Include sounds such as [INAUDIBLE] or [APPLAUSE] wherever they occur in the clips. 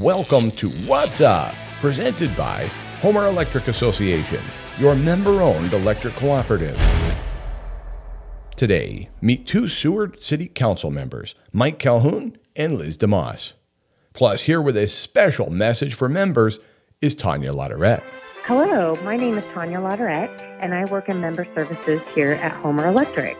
Welcome to Watts Up, presented by Homer Electric Association, your member owned electric cooperative. Today, meet two Seward City Council members, Mike Calhoun and Liz DeMoss. Plus, here with a special message for members is Tanya Latourette. Hello, my name is Tanya Latourette, and I work in member services here at Homer Electric.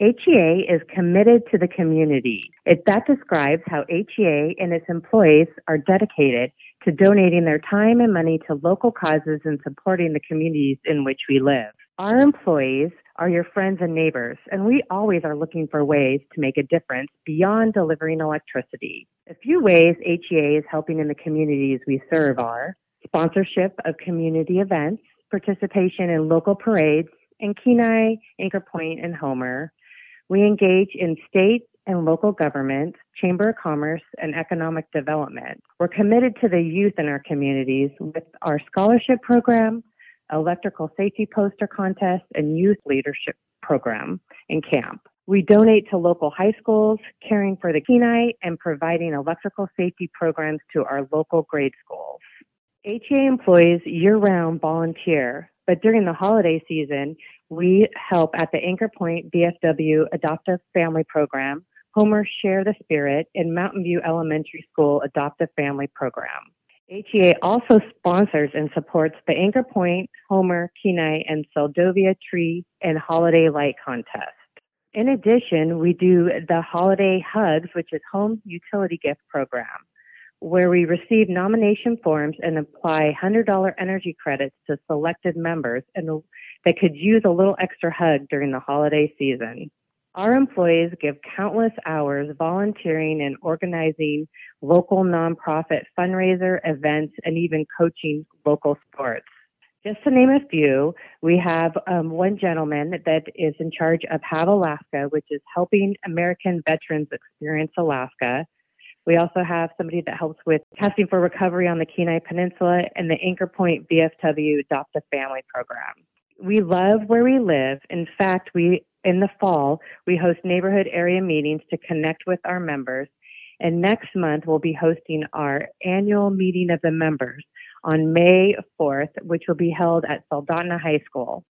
HEA is committed to the community. It, that describes how HEA and its employees are dedicated to donating their time and money to local causes and supporting the communities in which we live. Our employees are your friends and neighbors, and we always are looking for ways to make a difference beyond delivering electricity. A few ways HEA is helping in the communities we serve are sponsorship of community events, participation in local parades, and Kenai, Anchor Point, and Homer. We engage in state and local government, chamber of commerce, and economic development. We're committed to the youth in our communities with our scholarship program, electrical safety poster contest, and youth leadership program and camp. We donate to local high schools, caring for the Kenai, and providing electrical safety programs to our local grade schools. HEA employees year round volunteer, but during the holiday season, we help at the Anchor Point VFW Adoptive Family Program, Homer Share the Spirit, and Mountain View Elementary School Adoptive Family Program. HEA also sponsors and supports the Anchor Point, Homer, Kenai, and Seldovia Tree and Holiday Light Contest. In addition, we do the Holiday Hugs, which is Home Utility Gift Program, where we receive nomination forms and apply $100 energy credits to selected members and that could use a little extra hug during the holiday season. Our employees give countless hours volunteering and organizing local nonprofit fundraiser events and even coaching local sports. Just to name a few, we have um, one gentleman that is in charge of Have Alaska, which is helping American veterans experience Alaska. We also have somebody that helps with testing for recovery on the Kenai Peninsula and the Anchor Point VFW Adopt a Family program. We love where we live. In fact, we in the fall, we host neighborhood area meetings to connect with our members. And next month, we'll be hosting our annual meeting of the members on May 4th, which will be held at Soldotna High School.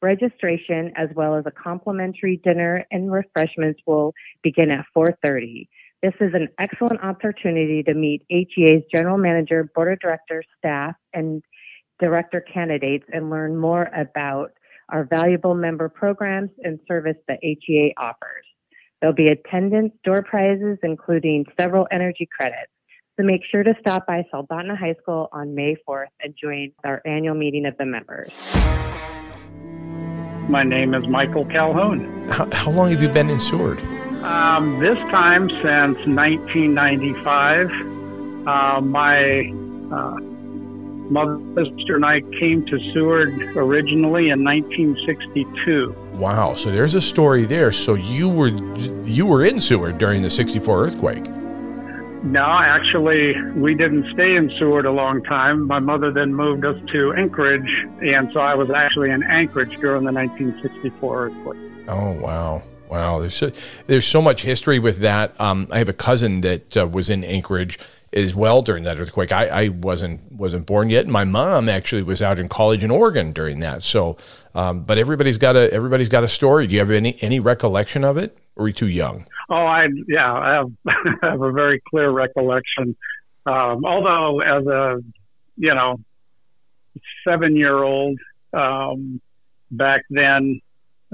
Registration, as well as a complimentary dinner and refreshments, will begin at 4:30. This is an excellent opportunity to meet HEA's general manager, board of directors, staff, and director candidates and learn more about our valuable member programs and service that HEA offers. There'll be attendance door prizes, including several energy credits. So make sure to stop by Soldotna High School on May 4th and join our annual meeting of the members. My name is Michael Calhoun. How, how long have you been in Seward? Um, this time since 1995. Uh, my uh, Mother, sister, and I came to Seward originally in 1962. Wow! So there's a story there. So you were you were in Seward during the '64 earthquake. No, actually, we didn't stay in Seward a long time. My mother then moved us to Anchorage, and so I was actually in Anchorage during the 1964 earthquake. Oh wow! Wow, there's so, there's so much history with that. Um, I have a cousin that uh, was in Anchorage as well during that earthquake. I, I wasn't wasn't born yet. My mom actually was out in college in Oregon during that. So, um, but everybody's got a everybody's got a story. Do you have any any recollection of it? Or are you too young? Oh, I yeah, I have, [LAUGHS] I have a very clear recollection. Um, although as a you know seven year old um, back then,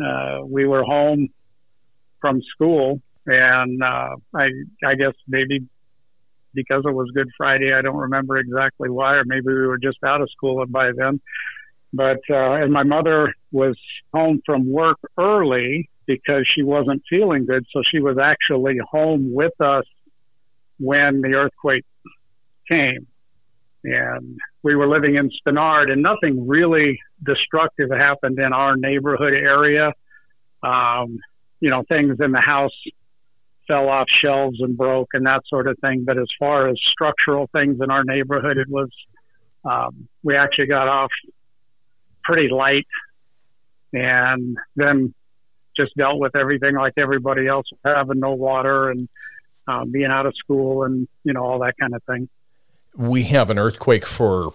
uh, we were home from school, and uh, I I guess maybe because it was Good Friday. I don't remember exactly why, or maybe we were just out of school by then. But uh, and my mother was home from work early because she wasn't feeling good, so she was actually home with us when the earthquake came. And we were living in Spenard, and nothing really destructive happened in our neighborhood area. Um, you know, things in the house fell off shelves and broke and that sort of thing. But as far as structural things in our neighborhood, it was, um, we actually got off pretty light and then just dealt with everything like everybody else, having no water and um, being out of school and, you know, all that kind of thing. We have an earthquake for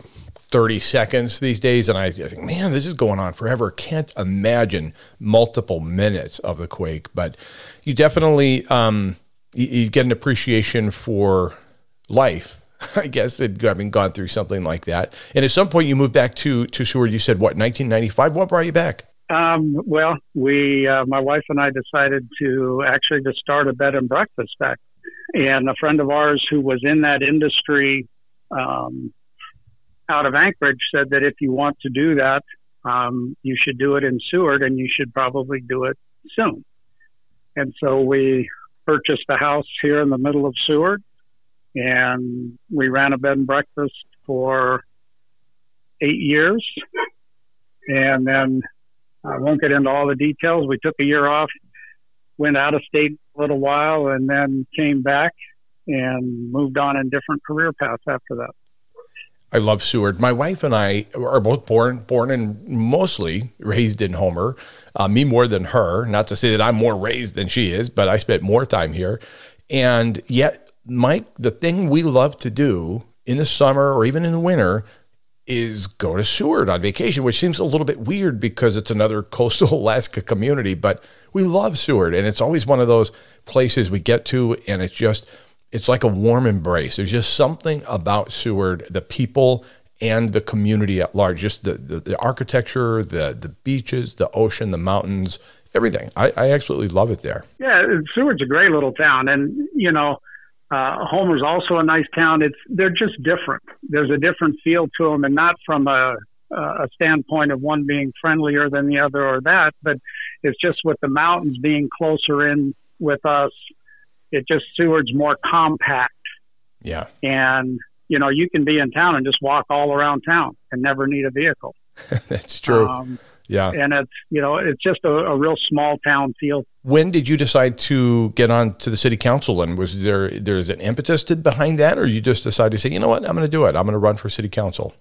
30 seconds these days. And I, I think, man, this is going on forever. Can't imagine multiple minutes of the quake, but you definitely, um, you, you get an appreciation for life [LAUGHS] I guess, having gone through something like that. And at some point, you moved back to to Seward. You said what, 1995? What brought you back? Um, well, we, uh, my wife and I, decided to actually to start a bed and breakfast back. And a friend of ours who was in that industry um, out of Anchorage said that if you want to do that, um, you should do it in Seward and you should probably do it soon. And so we purchased a house here in the middle of Seward and we ran a bed and breakfast for eight years. And then I won't get into all the details. We took a year off, went out of state a little while, and then came back and moved on in different career paths after that. I love Seward. My wife and I are both born born and mostly raised in Homer. Uh, me more than her. Not to say that I'm more raised than she is, but I spent more time here. And yet, Mike, the thing we love to do in the summer or even in the winter is go to Seward on vacation, which seems a little bit weird because it's another [LAUGHS] coastal Alaska community. But we love Seward, and it's always one of those places we get to, and it's just it's like a warm embrace. There's just something about Seward, the people and the community at large, just the, the, the architecture, the, the beaches, the ocean, the mountains, everything. I, I absolutely love it there. Yeah, Seward's a great little town. And, you know, uh, Homer's also a nice town. It's they're just different. There's a different feel to them, and not from a a standpoint of one being friendlier than the other or that, but it's just with the mountains being closer in with us it just Seward's more compact. Yeah. And, you know, you can be in town and just walk all around town and never need a vehicle. [LAUGHS] That's true. Um, yeah. And it's, you know, it's just a, a, real small town feel. When did you decide to get on to the city council? And was there, there's an impetus behind that, or you just decided to say, you know what, I'm going to do it. I'm going to run for city council.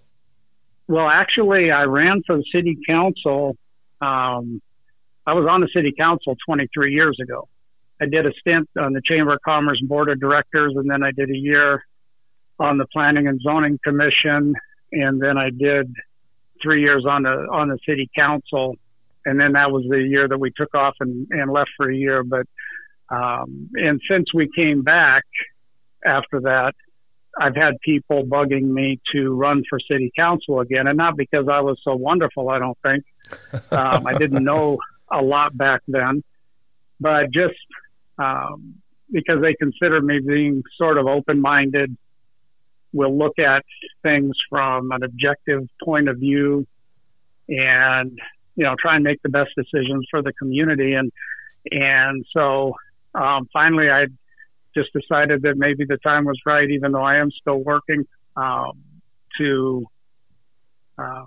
Well, actually, I ran for the city council. Um, I was on the city council 23 years ago. I did a stint on the Chamber of Commerce Board of Directors, and then I did a year on the Planning and Zoning Commission, and then I did three years on the on the City Council, and then that was the year that we took off and, and left for a year. But um, and since we came back after that, I've had people bugging me to run for City Council again, and not because I was so wonderful. I don't think [LAUGHS] um, I didn't know a lot back then, but just um, because they consider me being sort of open minded, will look at things from an objective point of view and you know try and make the best decisions for the community. And and so um, finally I just decided that maybe the time was right even though I am still working um, to uh,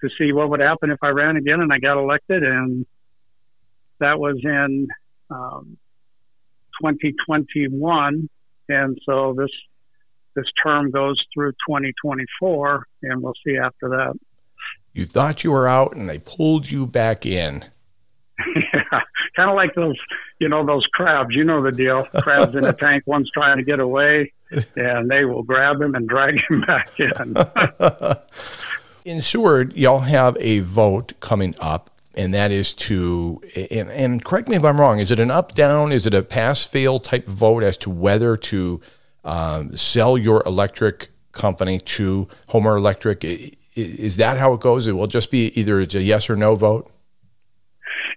to see what would happen if I ran again and I got elected. And that was in um, 2021, and so this this term goes through 2024, and we'll see after that. You thought you were out, and they pulled you back in. yeah, [LAUGHS] kind of like those, you know, those crabs. You know the deal. Crabs in a tank. [LAUGHS] One's trying to get away, and they will grab him and drag him back in. [LAUGHS] in Seward, y'all have a vote coming up and that is to and, and, correct me if I'm wrong. Is it an up down? Is it a pass fail type vote as to whether to um, sell your electric company to Homer Electric? Is that how it goes? It will just be either it's a yes or no vote.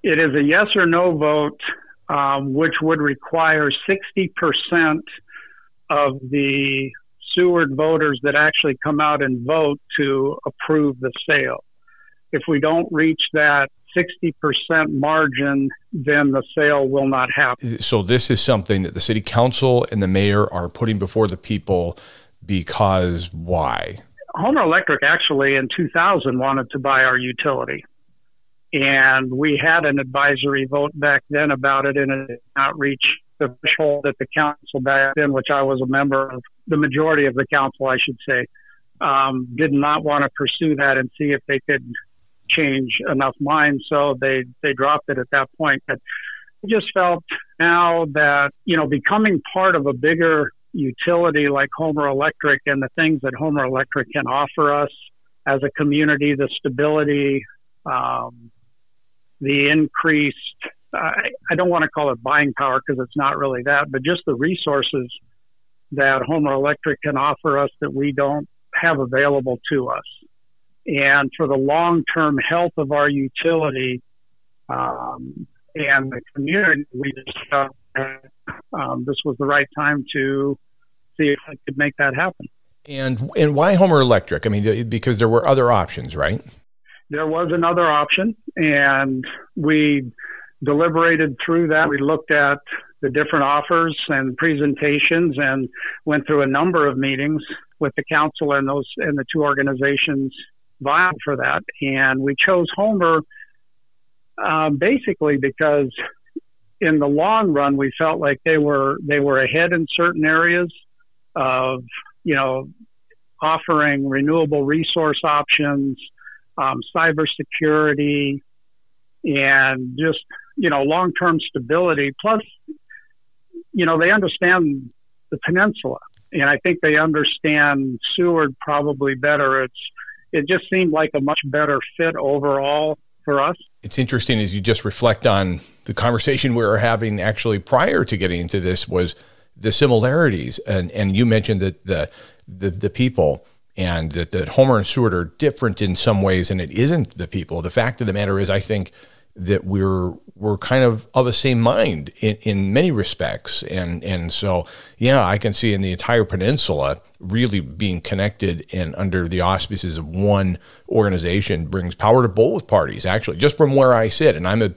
It is a yes or no vote, um, which would require sixty percent of the Seward voters that actually come out and vote to approve the sale. If we don't reach that 60% margin, then the sale will not happen. So, this is something that the city council and the mayor are putting before the people because why? Homer Electric actually in 2000 wanted to buy our utility. And we had an advisory vote back then about it, and it did not reach the threshold that the council back then, which I was a member of, the majority of the council, I should say, um, did not want to pursue that and see if they could change enough minds, so they they dropped it at that point. But I just felt now that you know becoming part of a bigger utility like Homer Electric and the things that Homer Electric can offer us as a community, the stability, um, the increased, I, I don't want to call it buying power because it's not really that, but just the resources that Homer Electric can offer us that we don't have available to us. And for the long term health of our utility um, and the community, we just felt that um, this was the right time to see if I could make that happen. And and why Homer Electric? I mean, because there were other options, right? There was another option, and we deliberated through that. We looked at the different offers and presentations, and went through a number of meetings with the council and those and the two organizations vying for that. And we chose Homer um, basically because in the long run we felt like they were they were ahead in certain areas of you know, offering renewable resource options, um, cybersecurity, and just, you know, long term stability. Plus, you know, they understand the peninsula. And I think they understand Seward probably better. It's it just seemed like a much better fit overall for us. It's interesting as you just reflect on the conversation we were having actually prior to getting into this was the similarities, and and you mentioned that the the, the people and that, that Homer and Seward are different in some ways, and it isn't the people. The fact of the matter is, I think that we're we're kind of of the same mind in, in many respects, and and so yeah, I can see in the entire peninsula really being connected and under the auspices of one organization brings power to both parties. Actually, just from where I sit, and I'm a,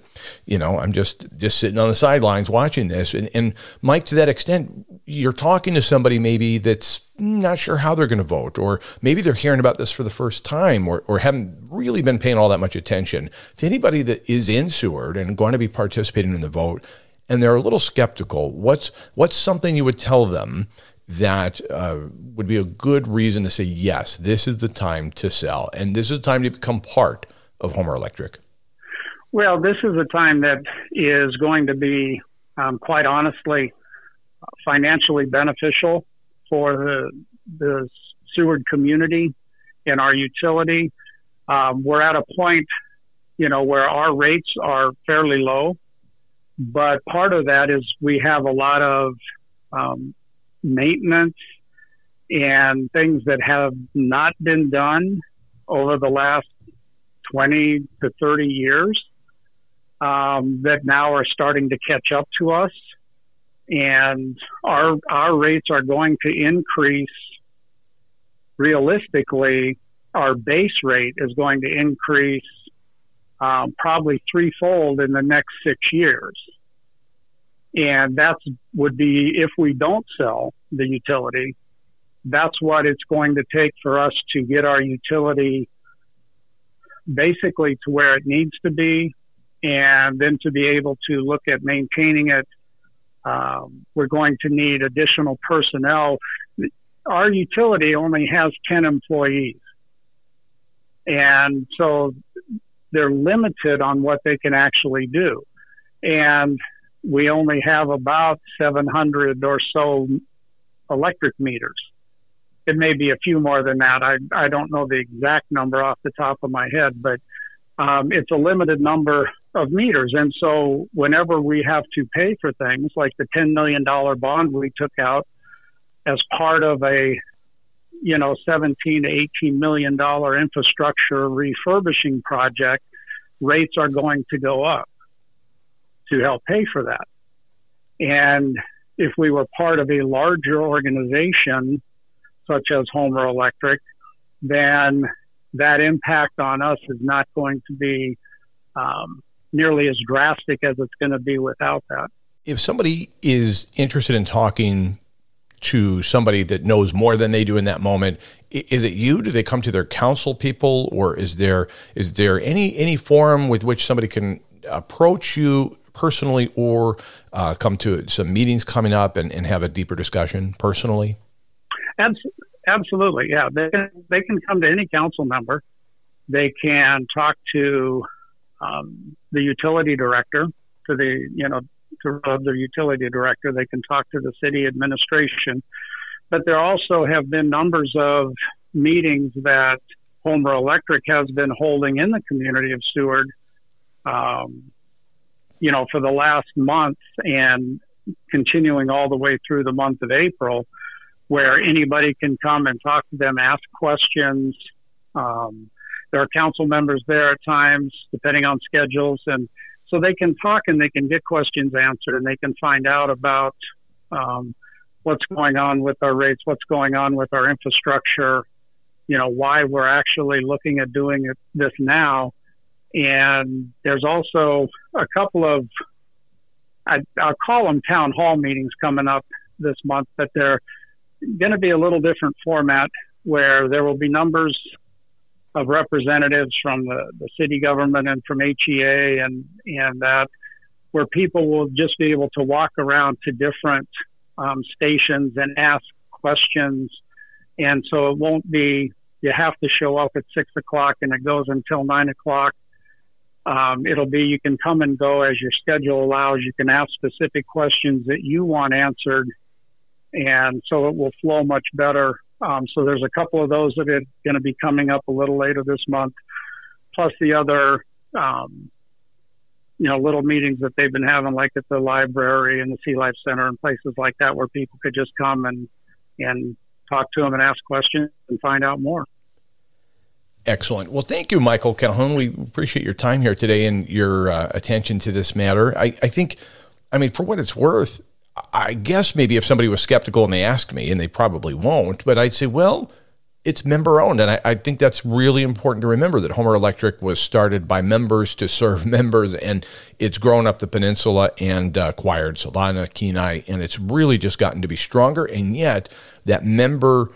you know, I'm just just sitting on the sidelines watching this, and and Mike, to that extent, you're talking to somebody maybe that's not sure how they're going to vote, or maybe they're hearing about this for the first time, or, or haven't really been paying all that much attention. To anybody that is in Seward and going to be participating in the vote, and they're a little skeptical, what's what's something you would tell them that uh, would be a good reason to say yes, this is the time to sell, and this is the time to become part of Homer Electric. Well, this is a time that is going to be, um, quite honestly, financially beneficial for the, the Seward community and our utility. Um, we're at a point, you know, where our rates are fairly low, but part of that is we have a lot of um, maintenance and things that have not been done over the last 20 to 30 years um, that now are starting to catch up to us and our our rates are going to increase realistically our base rate is going to increase um, probably threefold in the next six years. And that's would be if we don't sell the utility that's what it's going to take for us to get our utility basically to where it needs to be and then to be able to look at maintaining it um, we're going to need additional personnel. Our utility only has 10 employees. And so they're limited on what they can actually do. And we only have about 700 or so electric meters. It may be a few more than that. I, I don't know the exact number off the top of my head, but um, it's a limited number of meters. And so whenever we have to pay for things like the $10 million bond we took out as part of a, you know, 17 to 18 million dollar infrastructure refurbishing project, rates are going to go up to help pay for that. And if we were part of a larger organization, such as Homer Electric, then that impact on us is not going to be um, nearly as drastic as it's going to be without that. If somebody is interested in talking to somebody that knows more than they do in that moment, is it you? Do they come to their council people, or is there is there any any forum with which somebody can approach you personally, or uh, come to some meetings coming up and, and have a deeper discussion personally? Absolutely, yeah. They can, they can come to any council member. They can talk to um, the utility director, to the you know to the utility director. They can talk to the city administration. but there also have been numbers of meetings that Homer Electric has been holding in the community of Seward, um, you know, for the last month and continuing all the way through the month of April, where anybody can come and talk to them, ask questions. Um, there are council members there at times, depending on schedules, and so they can talk and they can get questions answered and they can find out about um, what's going on with our rates, what's going on with our infrastructure, you know, why we're actually looking at doing this now. And there's also a couple of, I, I'll call them town hall meetings coming up this month, but they're going to be a little different format where there will be numbers of representatives from the, the city government and from HEA and, and that where people will just be able to walk around to different um, stations and ask questions. And so it won't be, you have to show up at six o'clock and it goes until nine o'clock. Um, it'll be, you can come and go as your schedule allows. You can ask specific questions that you want answered. And so it will flow much better um, so there's a couple of those that are going to be coming up a little later this month, plus the other, um, you know, little meetings that they've been having, like at the library and the Sea Life Center and places like that, where people could just come and and talk to them and ask questions and find out more. Excellent. Well, thank you, Michael Calhoun. We appreciate your time here today and your uh, attention to this matter. I, I think, I mean, for what it's worth, I guess maybe if somebody was skeptical and they asked me, and they probably won't, but I'd say, well, it's member owned. And I, I, think that's really important to remember that Homer Electric was started by members to serve [LAUGHS] members, and it's grown up the peninsula and uh, acquired Salina, Kenai, and it's really just gotten to be stronger. And yet, that member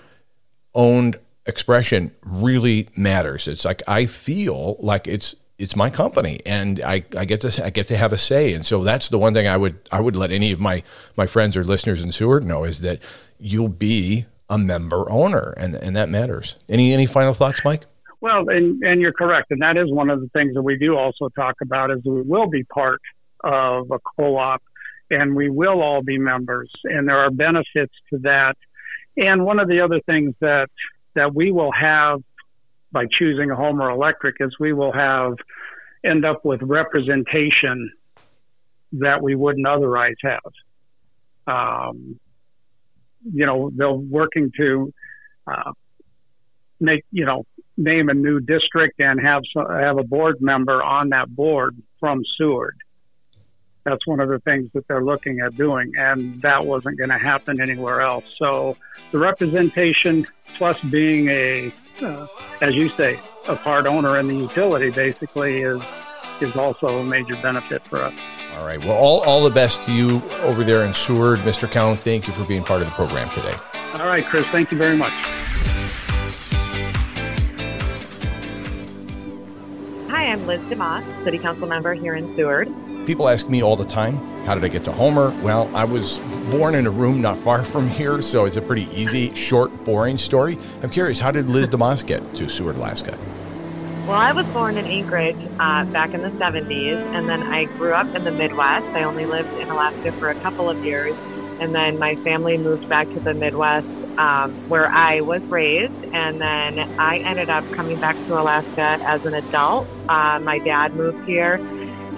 owned expression really matters. It's like I feel like it's it's my company and I, I get to I get to have a say. And so that's the one thing I would I would let any of my my friends or listeners in Seward know is that you'll be a member owner and and that matters. Any any final thoughts, Mike? Well, and and you're correct, and that is one of the things that we do also talk about is we will be part of a co-op, and we will all be members, and there are benefits to that. And one of the other things that that we will have by choosing a Homer Electric is we will have end up with representation that we wouldn't otherwise have. Um, you know, they're working to uh, make you know name a new district and have some, have a board member on that board from Seward. That's one of the things that they're looking at doing, and that wasn't going to happen anywhere else. So the representation plus being a uh, as you say, a part owner in the utility basically is is also a major benefit for us. All right. Well, all, all the best to you over there in Seward. Mr. Count, thank you for being part of the program today. All right, Chris. Thank you very much. Hi, I'm Liz DeMoss, City Council member here in Seward. People ask me all the time, how did I get to Homer? Well, I was born in a room not far [LAUGHS] from here, so it's a pretty easy, short, boring story. I'm curious, how did Liz DeMoss get to Seward, Alaska? Well, I was born in Anchorage uh, back in the 70s, and then I grew up in the Midwest. I only lived in Alaska for a couple of years, and then my family moved back to the Midwest um, where I was raised, and then I ended up coming back to Alaska as an adult. Uh, my dad moved here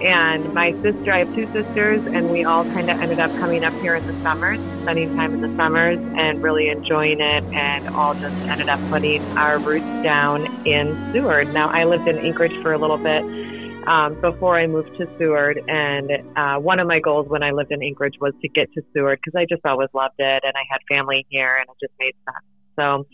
and my sister, I have two sisters, and we all kind of ended up coming up here in the summers, spending time in the summers, and really enjoying it, and all just ended up putting our roots down in Seward. Now, I lived in Anchorage for a little bit um, before I moved to Seward, and uh, one of my goals when I lived in Anchorage was to get to Seward because I just always loved it, and I had family here, and it just made sense. So,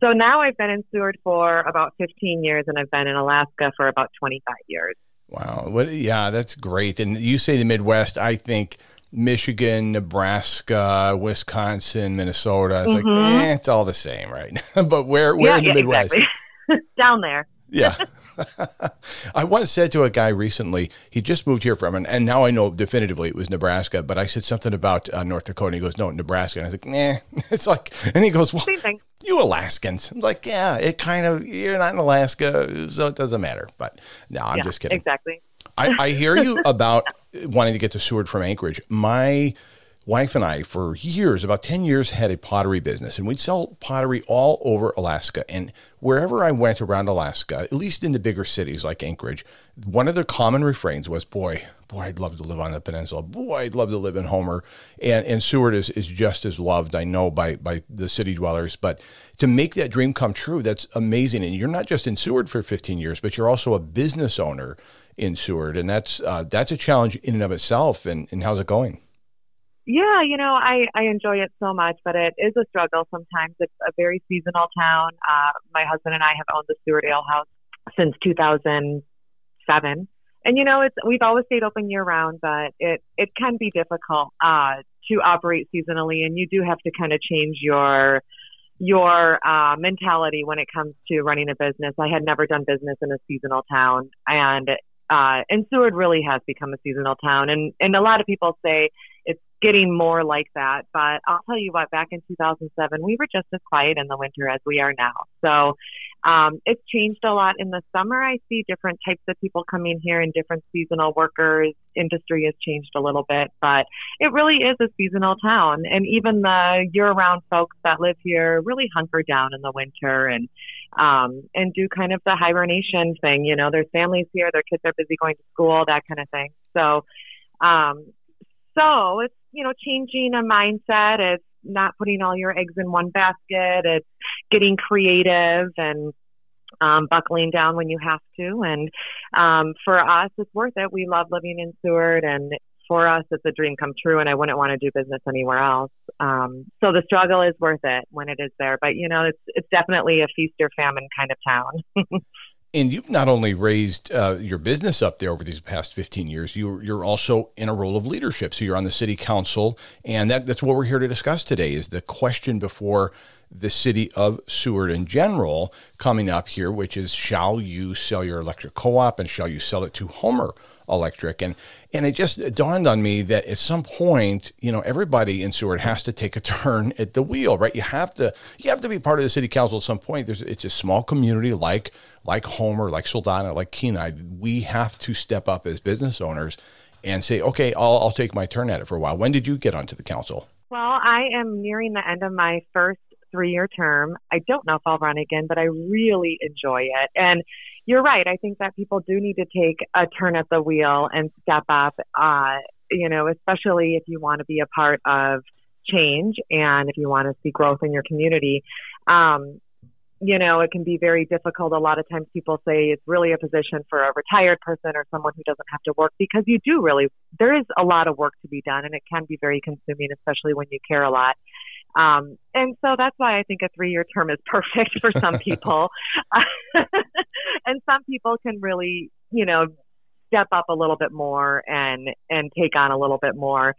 so now I've been in Seward for about 15 years, and I've been in Alaska for about 25 years. Wow. What? Yeah, that's great. And you say the Midwest. I think Michigan, Nebraska, Wisconsin, Minnesota. It's mm-hmm. like, eh, it's all the same, right? [LAUGHS] but where, where yeah, in the yeah, Midwest? Exactly. [LAUGHS] Down there. Yeah. [LAUGHS] I once said to a guy recently, he just moved here from, and, and now I know definitively it was Nebraska, but I said something about uh, North Dakota. And he goes, no, Nebraska. And I was like, nah. [LAUGHS] It's like, and he goes, well, you Alaskans. I'm like, yeah, it kind of, you're not in Alaska, so it doesn't matter. But no, I'm yeah, just kidding. Exactly. I, I hear you [LAUGHS] about wanting to get to Seward from Anchorage. My wife and I, for years, about 10 years, had a pottery business, and we'd sell pottery all over Alaska. And wherever I went around Alaska, at least in the bigger cities like Anchorage, one of the common refrains was, Boy, boy, I'd love to live on the peninsula. Boy, I'd love to live in Homer. And, and Seward is, is just as loved, I know, by, by the city dwellers. But to make that dream come true, that's amazing. And you're not just in Seward for 15 years, but you're also a business owner in Seward. And that's, uh, that's a challenge in and of itself. And, and how's it going? Yeah, you know, I, I enjoy it so much, but it is a struggle sometimes. It's a very seasonal town. Uh, my husband and I have owned the Seward Ale House since 2007. And you know, it's we've always stayed open year round, but it it can be difficult uh, to operate seasonally, and you do have to kind of change your your uh, mentality when it comes to running a business. I had never done business in a seasonal town, and uh, and Seward really has become a seasonal town, and and a lot of people say it's getting more like that. But I'll tell you what, back in 2007, we were just as quiet in the winter as we are now. So um, it's changed a lot in the summer. I see different types of people coming here and different seasonal workers. Industry has changed a little bit, but it really is a seasonal town. And even the year-round folks that live here really hunker down in the winter and um, and do kind of the hibernation thing. You know, there's families here, their kids are busy going to school, that kind of thing. So um, so it's, you know, changing a mindset. It's not putting all your eggs in one basket. It's getting creative and um, buckling down when you have to. And um, for us, it's worth it. We love living in Seward, and for us, it's a dream come true. And I wouldn't want to do business anywhere else. Um, so the struggle is worth it when it is there. But you know, it's it's definitely a feast or famine kind of town. [LAUGHS] And you've not only raised uh, your business up there over these past 15 years, you're, you're also in a role of leadership. So you're on the city council, and that, that's what we're here to discuss today is the question before the city of Seward in general coming up here, which is shall you sell your electric co-op and shall you sell it to Homer Electric? And and it just dawned on me that at some point, you know, everybody in Seward has to take a [LAUGHS] turn at the wheel, right? You have to you have to be part of the city council at some point. There's it's a small community like like Homer, like Soldotna, like Kenai. We have to step up as business owners and say, okay, I'll, I'll take my turn at it for a while. When did you get onto the council? Well, I am nearing the end of my first three year term. I don't know if I'll run again, but I really enjoy it. And you're right. I think that people do need to take a turn at the wheel and step up, uh, you know, especially if you want to be a part of change and if you want to see growth in your community. Um, you know, it can be very difficult. A lot of times people say it's really a position for a retired person or someone who doesn't have to work because you do really, there is a lot of work to be done and it can be very consuming, especially when you care a lot. Um, and so that's why I think a three year term is perfect for some [LAUGHS] people. [LAUGHS] and some people can really, you know, step up a little bit more and, and take on a little bit more.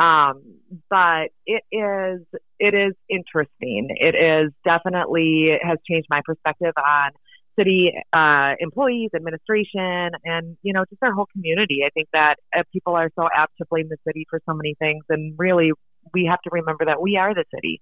Um, but it is, it is interesting. It is definitely has changed my perspective on city uh, employees, administration, and you know just our whole community. I think that uh, people are so apt to blame the city for so many things, and really we have to remember that we are the city.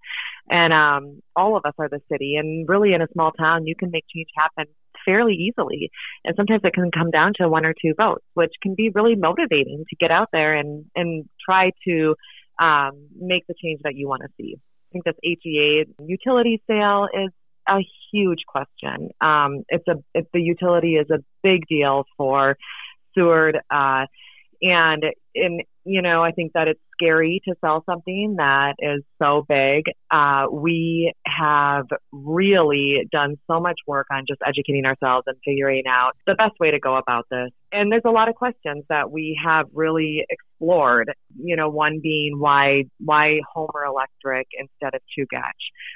And um, all of us are the city. And really in a small town you can make change happen fairly easily. And sometimes it can come down to one or two votes which can be really motivating to get out there and and try to um, make the change that you want to see. I think this hea utility sale is a huge question. Um, it's a the utility is a big deal for seward uh, and in you know, I think that it's scary to sell something that is so big. Uh, we have really done so much work on just educating ourselves and figuring out the best way to go about this. And there's a lot of questions that we have really explored. You know, one being why why Homer Electric instead of Chugach?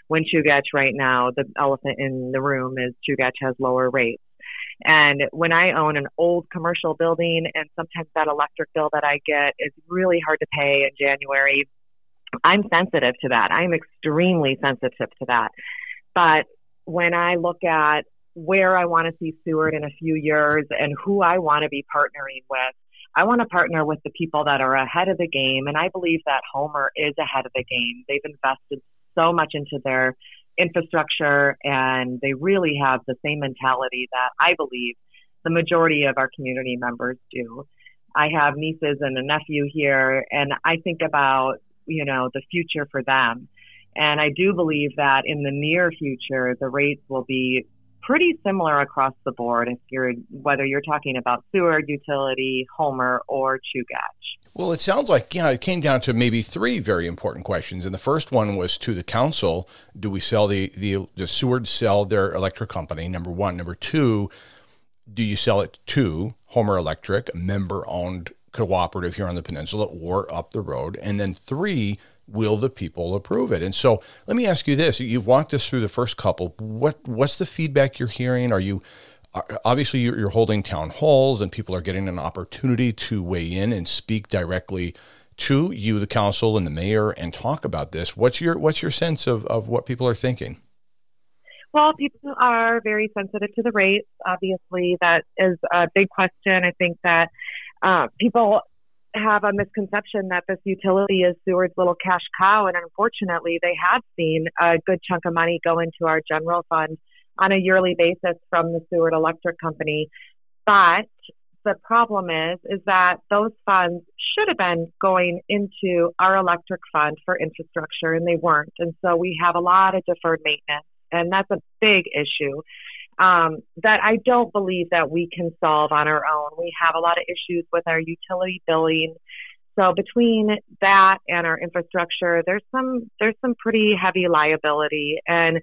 When Chugach right now, the elephant in the room is Chugach has lower rates. And when I own an old commercial building and sometimes that electric bill that I get is really hard to pay in January, I'm sensitive to that. I'm extremely sensitive to that. But when I look at where I want to see Seward in a few years and who I want to be partnering with, I want to partner with the people that are ahead of the game. And I believe that Homer is ahead of the game. They've invested so much into their infrastructure and they really have the same mentality that I believe the majority of our community members do. I have nieces and a nephew here, and I think about you know, the future for them. And I do believe that in the near future, the rates will be pretty similar across the board if you're whether you're talking about Seward, utility, Homer, or Chugach. Well, it sounds like yeah, it came down to maybe three very important questions, and the first one was to the council: Do we sell the the the Seward sell their electric company? Number one. Number two, do you sell it to Homer Electric, a member-owned cooperative here on the peninsula, or up the road? And then three, will the people approve it? And so let me ask you this: You've walked us through the first couple. What what's the feedback you're hearing? Are you obviously you're, holding town halls and people are getting an opportunity to weigh in and speak directly to you, the council and the mayor, and talk about this. What's your what's your sense of, of what people are thinking? Well, people are very sensitive to the rates. Obviously, that is a big question. I think that uh, people have a misconception that this utility is Seward's little cash cow, and unfortunately, they have seen a good chunk of money go into our general fund on a yearly basis from the Seward Electric Company. But the problem is, is that those funds should have been going into our electric fund for infrastructure, and they weren't. And so we have a lot of deferred maintenance, and that's a big issue um, that I don't believe that we can solve on our own. We have a lot of issues with our utility billing. So between that and our infrastructure, there's some there's some pretty heavy liability, and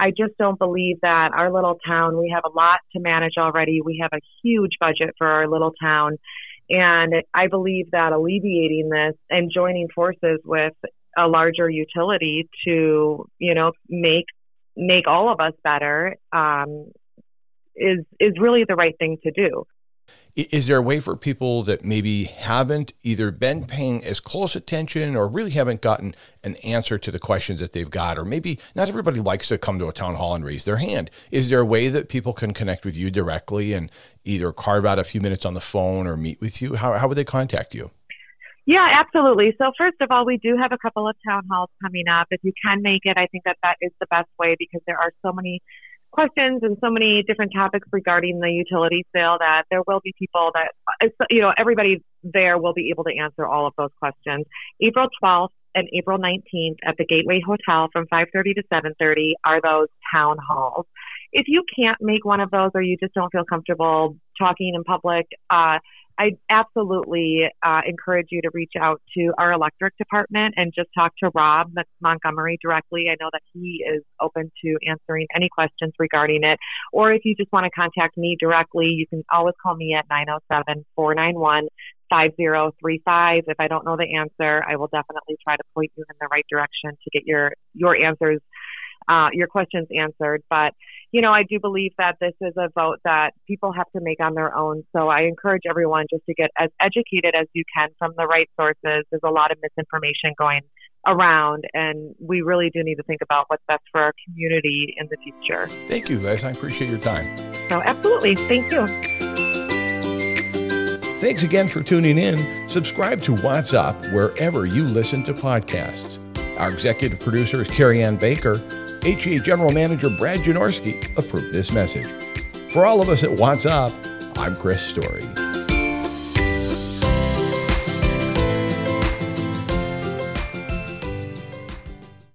I just don't believe that our little town. We have a lot to manage already. We have a huge budget for our little town, and I believe that alleviating this and joining forces with a larger utility to you know make make all of us better um, is is really the right thing to do. Is there a way for people that maybe haven't either been paying as close attention or really haven't gotten an answer to the questions that they've got, or maybe not everybody likes to come to a town hall and raise their hand? Is there a way that people can connect with you directly and either carve out a few minutes on the phone or meet with you? How, how would they contact you? Yeah, absolutely. So first of all, we do have a couple of town halls coming up. If you can make it, I think that that is the best way because there are so many questions and so many different topics regarding the utility sale that there will be people that, you know, everybody there will be able to answer all of those questions. April 12th and April 19th at the Gateway Hotel from 5:30 to 7:30 are those town halls. If you can't make one of those or you just don't feel comfortable talking in public, uh, I absolutely uh, encourage you to reach out to our electric department and just talk to Rob Montgomery directly. I know that he is open to answering any questions regarding it. Or if you just want to contact me directly, you can always call me at 907 491 5035. If I don't know the answer, I will definitely try to point you in the right direction to get your, your answers, uh, your questions answered. But you know, I do believe that this is a vote that people have to make on their own. So I encourage everyone just to get as educated as you can from the right sources. There's a lot of misinformation going around, and we really do need to think about what's best for our community in the future. Thank you, Liz. I appreciate your time. So, absolutely. Thank you. Thanks again for tuning in. Subscribe to Watts Up wherever you listen to podcasts. Our executive producer is Carrie Ann Baker. HEA General Manager Brad Janorschke approved this message. For all of us at Watts Up, I'm Chris Story.